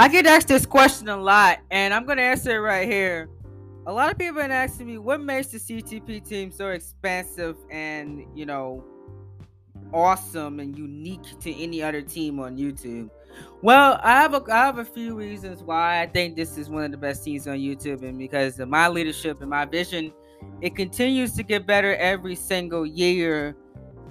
I get asked this question a lot, and I'm gonna answer it right here. A lot of people have asking me what makes the CTP team so expansive and you know awesome and unique to any other team on YouTube. Well, I have a I have a few reasons why I think this is one of the best teams on YouTube, and because of my leadership and my vision, it continues to get better every single year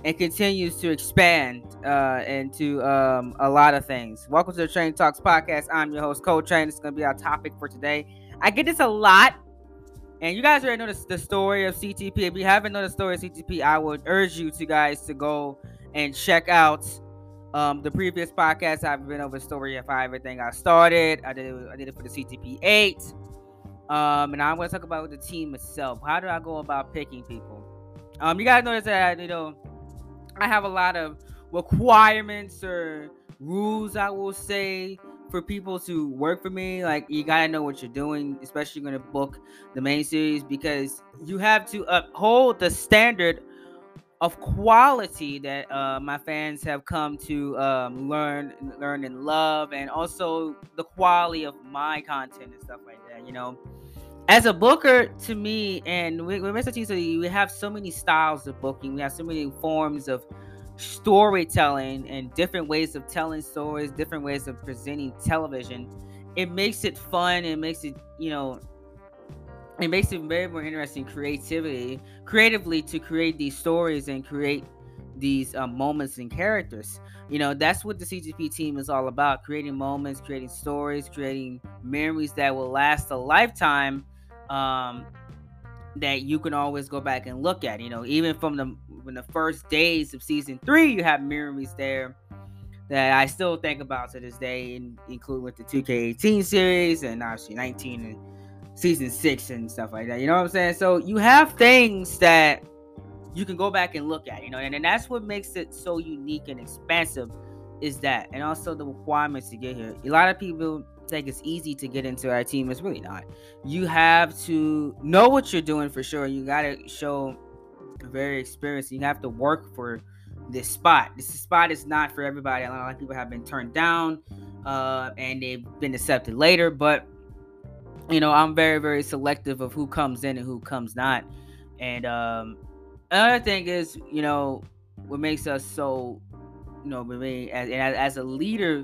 and continues to expand uh, into um, a lot of things. Welcome to the Train Talks podcast. I'm your host, Cole Train. Is going to be our topic for today. I get this a lot, and you guys already know the, story of CTP. If you haven't known the story of CTP, I would urge you to guys to go and check out um, the previous podcast. I've been over the story of how everything got started. I did it, I did it for the CTP eight, um, and I'm going to talk about the team itself. How do I go about picking people? Um, you guys notice that you know I have a lot of requirements or rules, I will say, for people to work for me. Like, you gotta know what you're doing, especially you're gonna book the main series, because you have to uphold the standard of quality that uh, my fans have come to um, learn, learn and love, and also the quality of my content and stuff like that. You know, as a booker, to me, and with, Mr. T, we have so many styles of booking. We have so many forms of storytelling and different ways of telling stories, different ways of presenting television. It makes it fun. It makes it, you know, it makes it very more interesting creativity, creatively to create these stories and create these um, moments and characters. You know, that's what the CTP team is all about creating moments, creating stories, creating memories that will last a lifetime um, that you can always go back and look at. You know, even from the when the first days of season three, you have memories there that I still think about to this day, including with the 2K18 series and obviously 19 and season six and stuff like that. You know what I'm saying? So you have things that you can go back and look at, you know, and, and that's what makes it so unique and expansive is that, and also the requirements to get here. A lot of people think it's easy to get into our team. It's really not. You have to know what you're doing for sure. You got to show very experienced. You have to work for this spot. This spot is not for everybody. A lot of people have been turned down, uh, and they've been accepted later. But you know, I'm very, very selective of who comes in and who comes not. And um, another thing is, you know, what makes us so, you know, as, as a leader,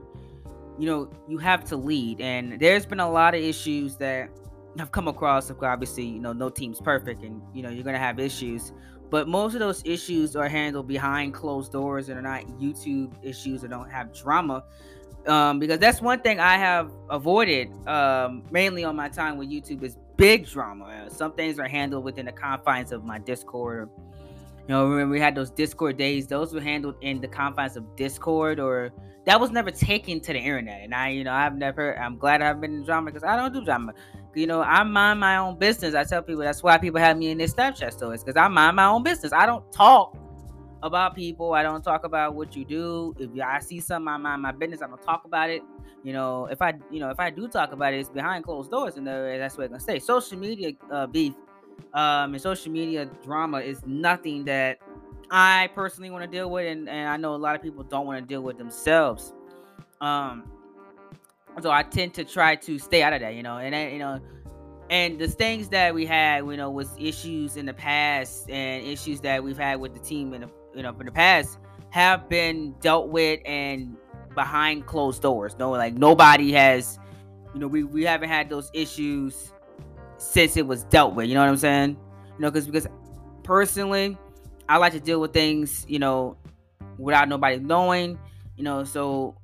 you know, you have to lead. And there's been a lot of issues that have come across. Obviously, you know, no team's perfect, and you know, you're gonna have issues. But most of those issues are handled behind closed doors and are not YouTube issues that don't have drama. Um, because that's one thing I have avoided um, mainly on my time with YouTube is big drama. Some things are handled within the confines of my Discord you know, remember we had those Discord days; those were handled in the confines of Discord, or that was never taken to the internet. And I, you know, I've never. I'm glad I've been in drama because I don't do drama. You know, I mind my own business. I tell people that's why people have me in their Snapchat stories because I mind my own business. I don't talk about people. I don't talk about what you do. If I see something, I mind my business. I don't talk about it. You know, if I, you know, if I do talk about it, it's behind closed doors, and that's where I'm gonna stay. Social media uh, beef um, and social media drama is nothing that I personally want to deal with, and, and I know a lot of people don't want to deal with themselves. Um, so I tend to try to stay out of that, you know, and you know, and the things that we had, you know, was issues in the past and issues that we've had with the team in the, you know, in the past have been dealt with and behind closed doors. No, like nobody has, you know, we we haven't had those issues since it was dealt with. You know what I'm saying? You know, because because personally, I like to deal with things, you know, without nobody knowing. You know, so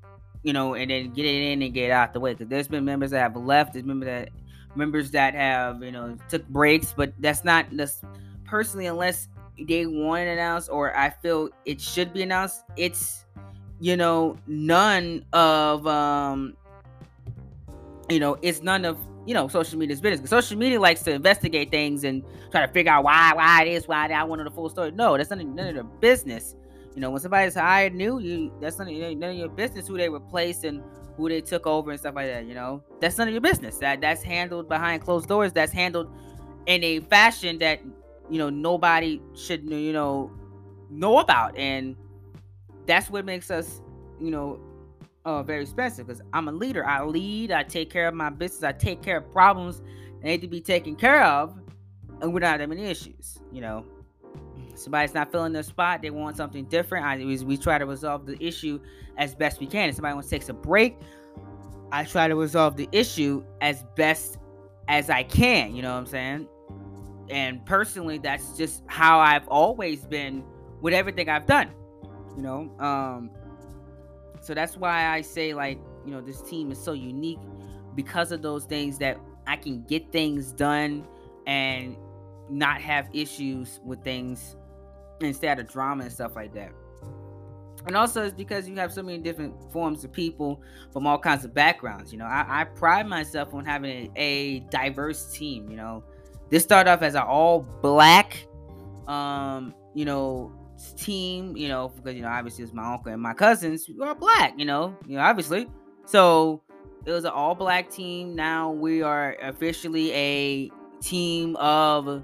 you know, and then get it in and get it out the way. Because there's been members that have left. There's members that members that have you know took breaks, but that's not this personally unless they want it announced or I feel it should be announced. It's you know none of um you know it's none of you know, social media's business. Social media likes to investigate things and try to figure out why, why it is, why that. I wanted the full story. No, that's none, none of their business. You know, when somebody's hired new, you that's none of, none of your business who they replaced and who they took over and stuff like that. You know, that's none of your business. That that's handled behind closed doors. That's handled in a fashion that you know nobody should you know know about, and that's what makes us you know uh, very expensive because I'm a leader. I lead, I take care of my business, I take care of problems that need to be taken care of, and without having any issues. You know, somebody's not filling their spot, they want something different. I we, we try to resolve the issue as best we can. If somebody wants to take a break, I try to resolve the issue as best as I can. You know what I'm saying? And personally, that's just how I've always been with everything I've done. You know, um, so that's why I say like you know this team is so unique because of those things that I can get things done and not have issues with things instead of drama and stuff like that. And also, it's because you have so many different forms of people from all kinds of backgrounds. You know, I, I pride myself on having a, a, diverse team. You know, this started off as an all black, um, you know, team. You know, because you know, obviously it's my uncle and my cousins who are black. You know, you know, obviously. So it was an all black team. Now we are officially a team of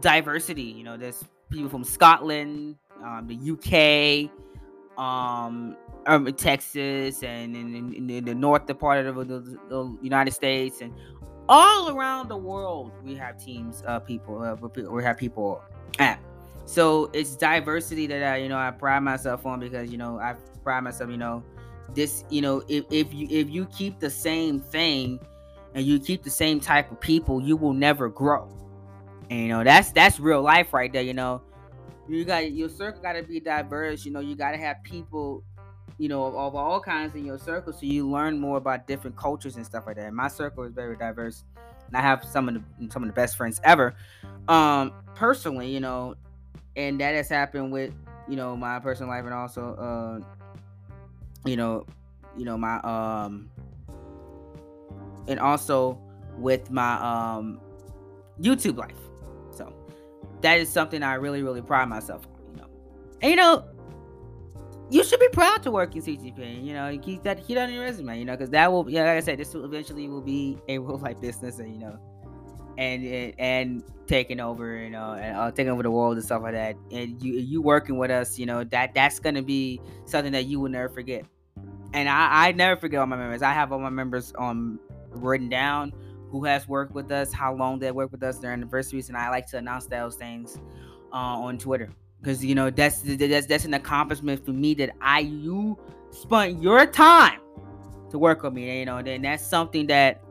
diversity. You know, there's people from Scotland, um, the UK, um, um Texas, and in, in, the north part of the, the, United States, and all around the world, we have teams, uh, people, uh, we have people at. So it's diversity that I, you know, I pride myself on because you know I pride myself, you know, this, you know, if if you if you keep the same thing and you keep the same type of people, you will never grow. And you know, that's that's real life right there, you know. You got your circle gotta be diverse, you know, you gotta have people, you know, of, all kinds in your circle so you learn more about different cultures and stuff like that. And my circle is very diverse. And I have some of the some of the best friends ever. Um, personally, you know, and that has happened with, you know, my personal life and also uh you know, you know, my um and also with my um YouTube life So that is something I really, really pride myself on, you know. And you know, you should be proud to work in CTP. You know, keep that that on your resume. You know, because that will, yeah, like I said, this will eventually will be a real life business, and you know, and and, and taking over, you know, and uh, taking over the world and stuff like that. And you you working with us, you know, that that's gonna be something that you will never forget. And I I never forget all my members. I have all my members um written down who has worked with us, how long they worked with us, their anniversaries, and I like to announce those things uh, on Twitter because you know that's that's that's an accomplishment for me that I you spent your time to work with me. You know, then that's something that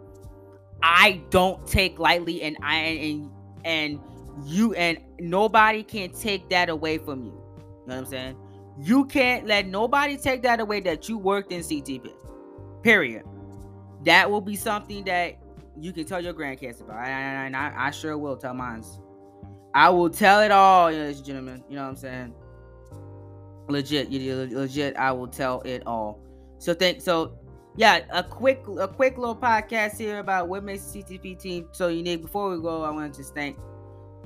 I don't take lightly, and I and and you and nobody can take that away from you. You know what I'm saying? You can't let nobody take that away that you worked in CTP. Period. That will be something that you can tell your grandkids about. And I, I, I, sure will tell mine. I will tell it all, ladies and gentlemen. You know what I'm saying? Legit, you legit. I will tell it all. So thank. So yeah, a quick, a quick little podcast here about what makes the CTP team so unique. Before we go, I want to just thank,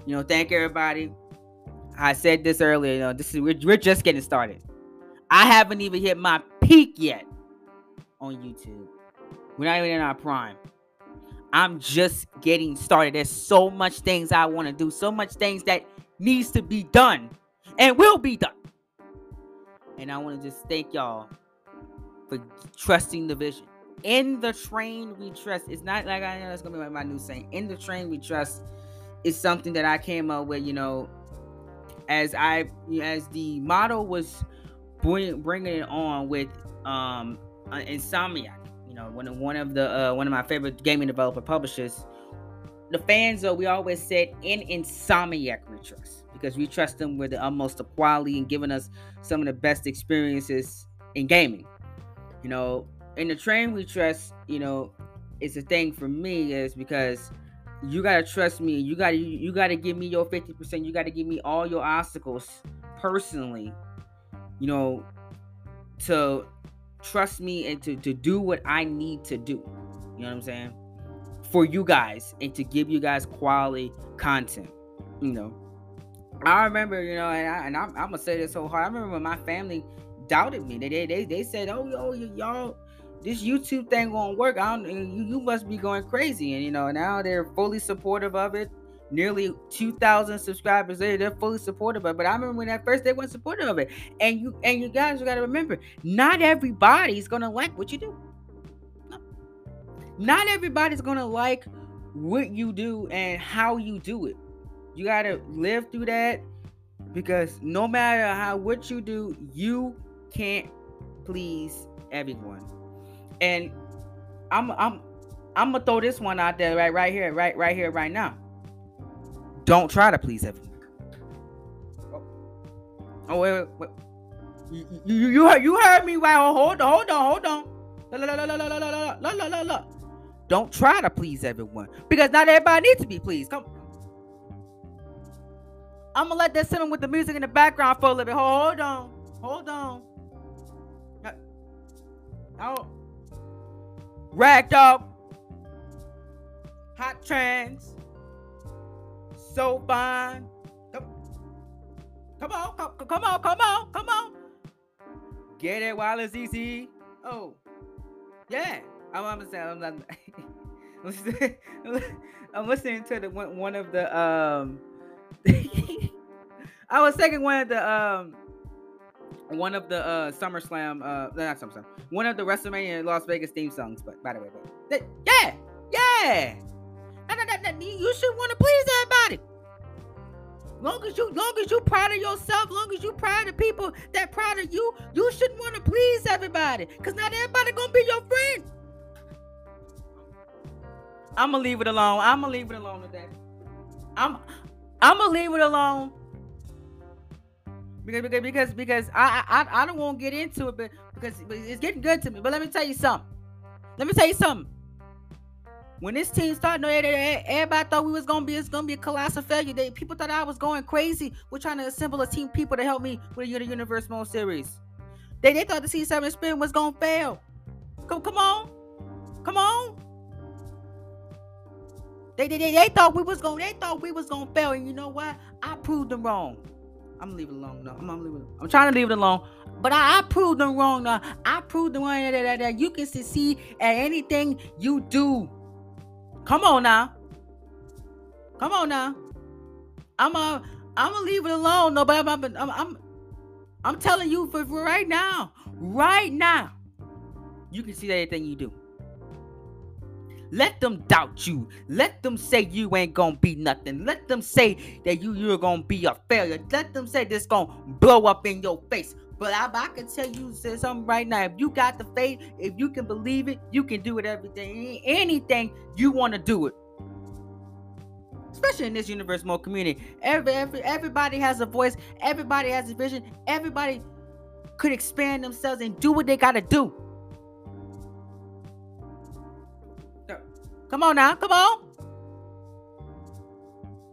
you know, thank everybody. I said this earlier. You know, this is we're, we're just getting started. I haven't even hit my peak yet on YouTube. We're not even in our prime. I'm just getting started. There's so much things I want to do, so much things that needs to be done and will be done. And I want to just thank y'all for trusting the vision. In the train we trust. It's not like I know that's gonna be my new saying. In the train we trust is something that I came up with. You know, as I as the model was bringing bringing it on with um uh, Insomniac you know, one of one of the uh, one of my favorite gaming developer publishers. The fans, though, we always said in Insomniac we trust because we trust them with the utmost of quality and giving us some of the best experiences in gaming. You know, in the train we trust, you know, it's a thing for me is because you gotta trust me. You gotta you, gotta give me your 50%. You gotta give me all your obstacles personally, you know, to trust me and to, to do what I need to do. You know what I'm saying? For you guys and to give you guys quality content. You know, I remember, you know, and, I, and I'm, I'm gonna say this so hard. I remember when my family doubted me. They they they, they said, "Oh, yo, y'all, this YouTube thing won't work. I don't. You, you must be going crazy." And you know, now they're fully supportive of it. nearly 2,000 subscribers later, they're fully supportive of it. But I remember when at first they weren't supportive of it. And you and you guys got to remember, not everybody's gonna like what you do. No. Not everybody's gonna like what you do and how you do it. You gotta live through that because no matter how what you do, you can't please everyone. And I'm I'm I'm gonna throw this one out there right right here, right right here, right now. Don't try to please everyone. Oh, wait, wait, wait. You, you, you, heard, you heard me right. Oh, hold on, hold on, hold on. La, la, la, la, la, la, la, la, la. Don't try to please everyone because not everybody needs to be pleased. Come. I'm gonna let that sit with the music in the background for a little bit. Hold on, hold on. Oh, up, Hot Trends, So Fine. Come, come on, come, come on, come on, come on. Get it while it's easy. Oh, yeah. I'm, I'm, I'm, I'm, I'm listening to the one, one of the um. I was taking one of the um one of the uh SummerSlam, uh, not SummerSlam, one of the WrestleMania Las Vegas theme songs. But by the way, but yeah, yeah, you should want to please everybody. Long as you, long as you proud of yourself, long as you proud of people that proud of you, you should want to please everybody. Cause not everybody gonna be your friend. I'm gonna leave it alone. I'm gonna leave it alone today. I'm, I'm gonna leave it alone because because because, because I, I I don't want to get into it, but because it's getting good to me. But let me tell you something. Let me tell you something. When this team started, everybody thought we was gonna be it's gonna be a colossal failure. They people thought I was going crazy. We're trying to assemble a team people to help me with the Universe Mode series. They they thought the C7 spin was gonna fail. Come come on, come on. They, they, they, they thought we was gonna they thought we was gonna fail, and you know what? I proved them wrong. I'm leave it alone. No, I'm, I'm leaving. I'm trying to leave it alone. But I, I proved them wrong. Now I proved them wrong that, that, that you can succeed at anything you do. Come on now. Come on now. I'm a, I'm gonna leave it alone. No, but I'm, I'm, I'm, I'm telling you for, for right now, right now, you can see anything you do. Let them doubt you. Let them say you ain't gonna be nothing. Let them say that you you're gonna be a failure. Let them say this gonna blow up in your face. But I, I can tell you something right now. If you got the faith, if you can believe it, you can do it. Everything, anything you want to do it. Especially in this universe mode community, every, every everybody has a voice. Everybody has a vision. Everybody could expand themselves and do what they gotta do. Come on now, come on.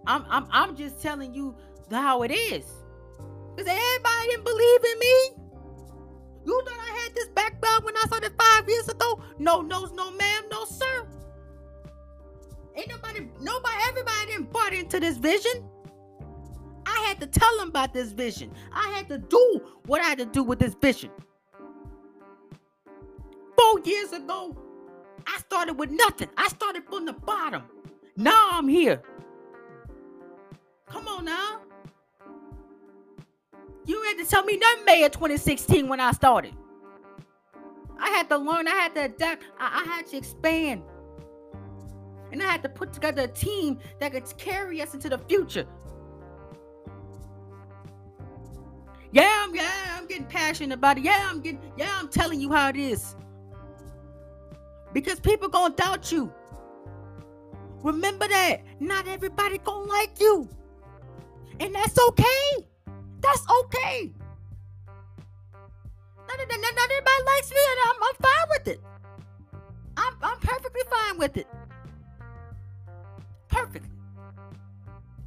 I'm I'm I'm just telling you how it is. Cause everybody didn't believe in me. You thought I had this background when I started five years ago? No, no, no, ma'am, no, sir. Ain't nobody, nobody, everybody didn't bought into this vision. I had to tell them about this vision. I had to do what I had to do with this vision. Four years ago, I started with nothing. I started from the bottom. Now I'm here. Come on now. You had to tell me nothing May of 2016 when I started. I had to learn, I had to adapt, I, I had to expand. And I had to put together a team that could carry us into the future. Yeah, I'm yeah, I'm getting passionate about it. Yeah, I'm getting yeah, I'm telling you how it is because people gonna doubt you. Remember that. Not everybody gonna like you. And that's okay. That's okay. Not, not, not everybody likes me, and I'm, I'm fine with it. I'm, I'm perfectly fine with it. Perfectly.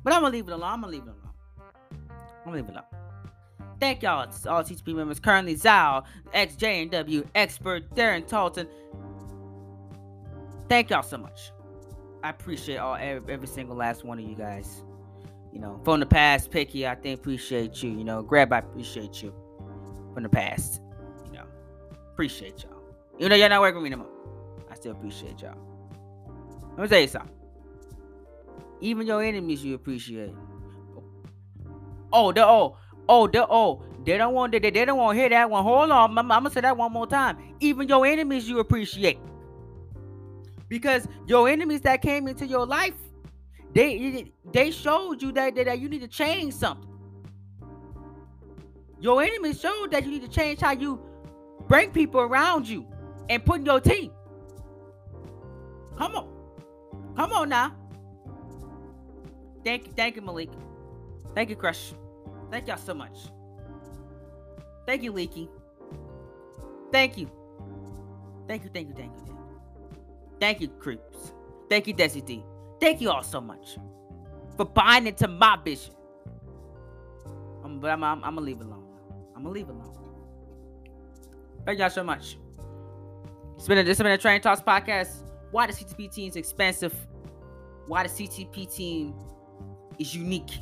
But I'm gonna leave it alone. I'm gonna leave it alone. I'm gonna leave it alone. Thank y'all, all CTP members. Currently, Zal, XJ and W, Expert, Darren Talton, thank y'all so much. I appreciate all every, every, single last one of you guys. You know, from the past, Picky, I think appreciate you. You know, Grab, I appreciate you from the past. You know, appreciate y'all. Even though y'all not working with me no more, I still appreciate y'all. Let me tell you something. Even your enemies you appreciate. Oh, the oh, oh, the oh, they don't want they, they don't want to hear that one. Hold on, I'm, I'm gonna say that one more time. Even your enemies you appreciate. Because your enemies that came into your life, they they showed you that, that, you need to change something. Your enemies showed that you need to change how you bring people around you and put in your team. Come on. Come on now. Thank you, thank you, Malik. Thank you, Crush. Thank y'all so much. Thank you, Leaky. Thank you. Thank you, thank you, thank you, thank you. Thank you, Creeps. Thank you, Desi D. Thank you all so much for buying into my vision. I'm, but I'm, I'm, I'm gonna leave it alone. I'm gonna leave it alone. Thank y'all so much. It's been a, this has been a Train Talks podcast. Why the CTP team is expensive? Why the CTP team is unique?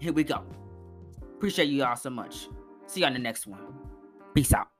Here we go. Appreciate you all so much. See you on the next one. Peace out.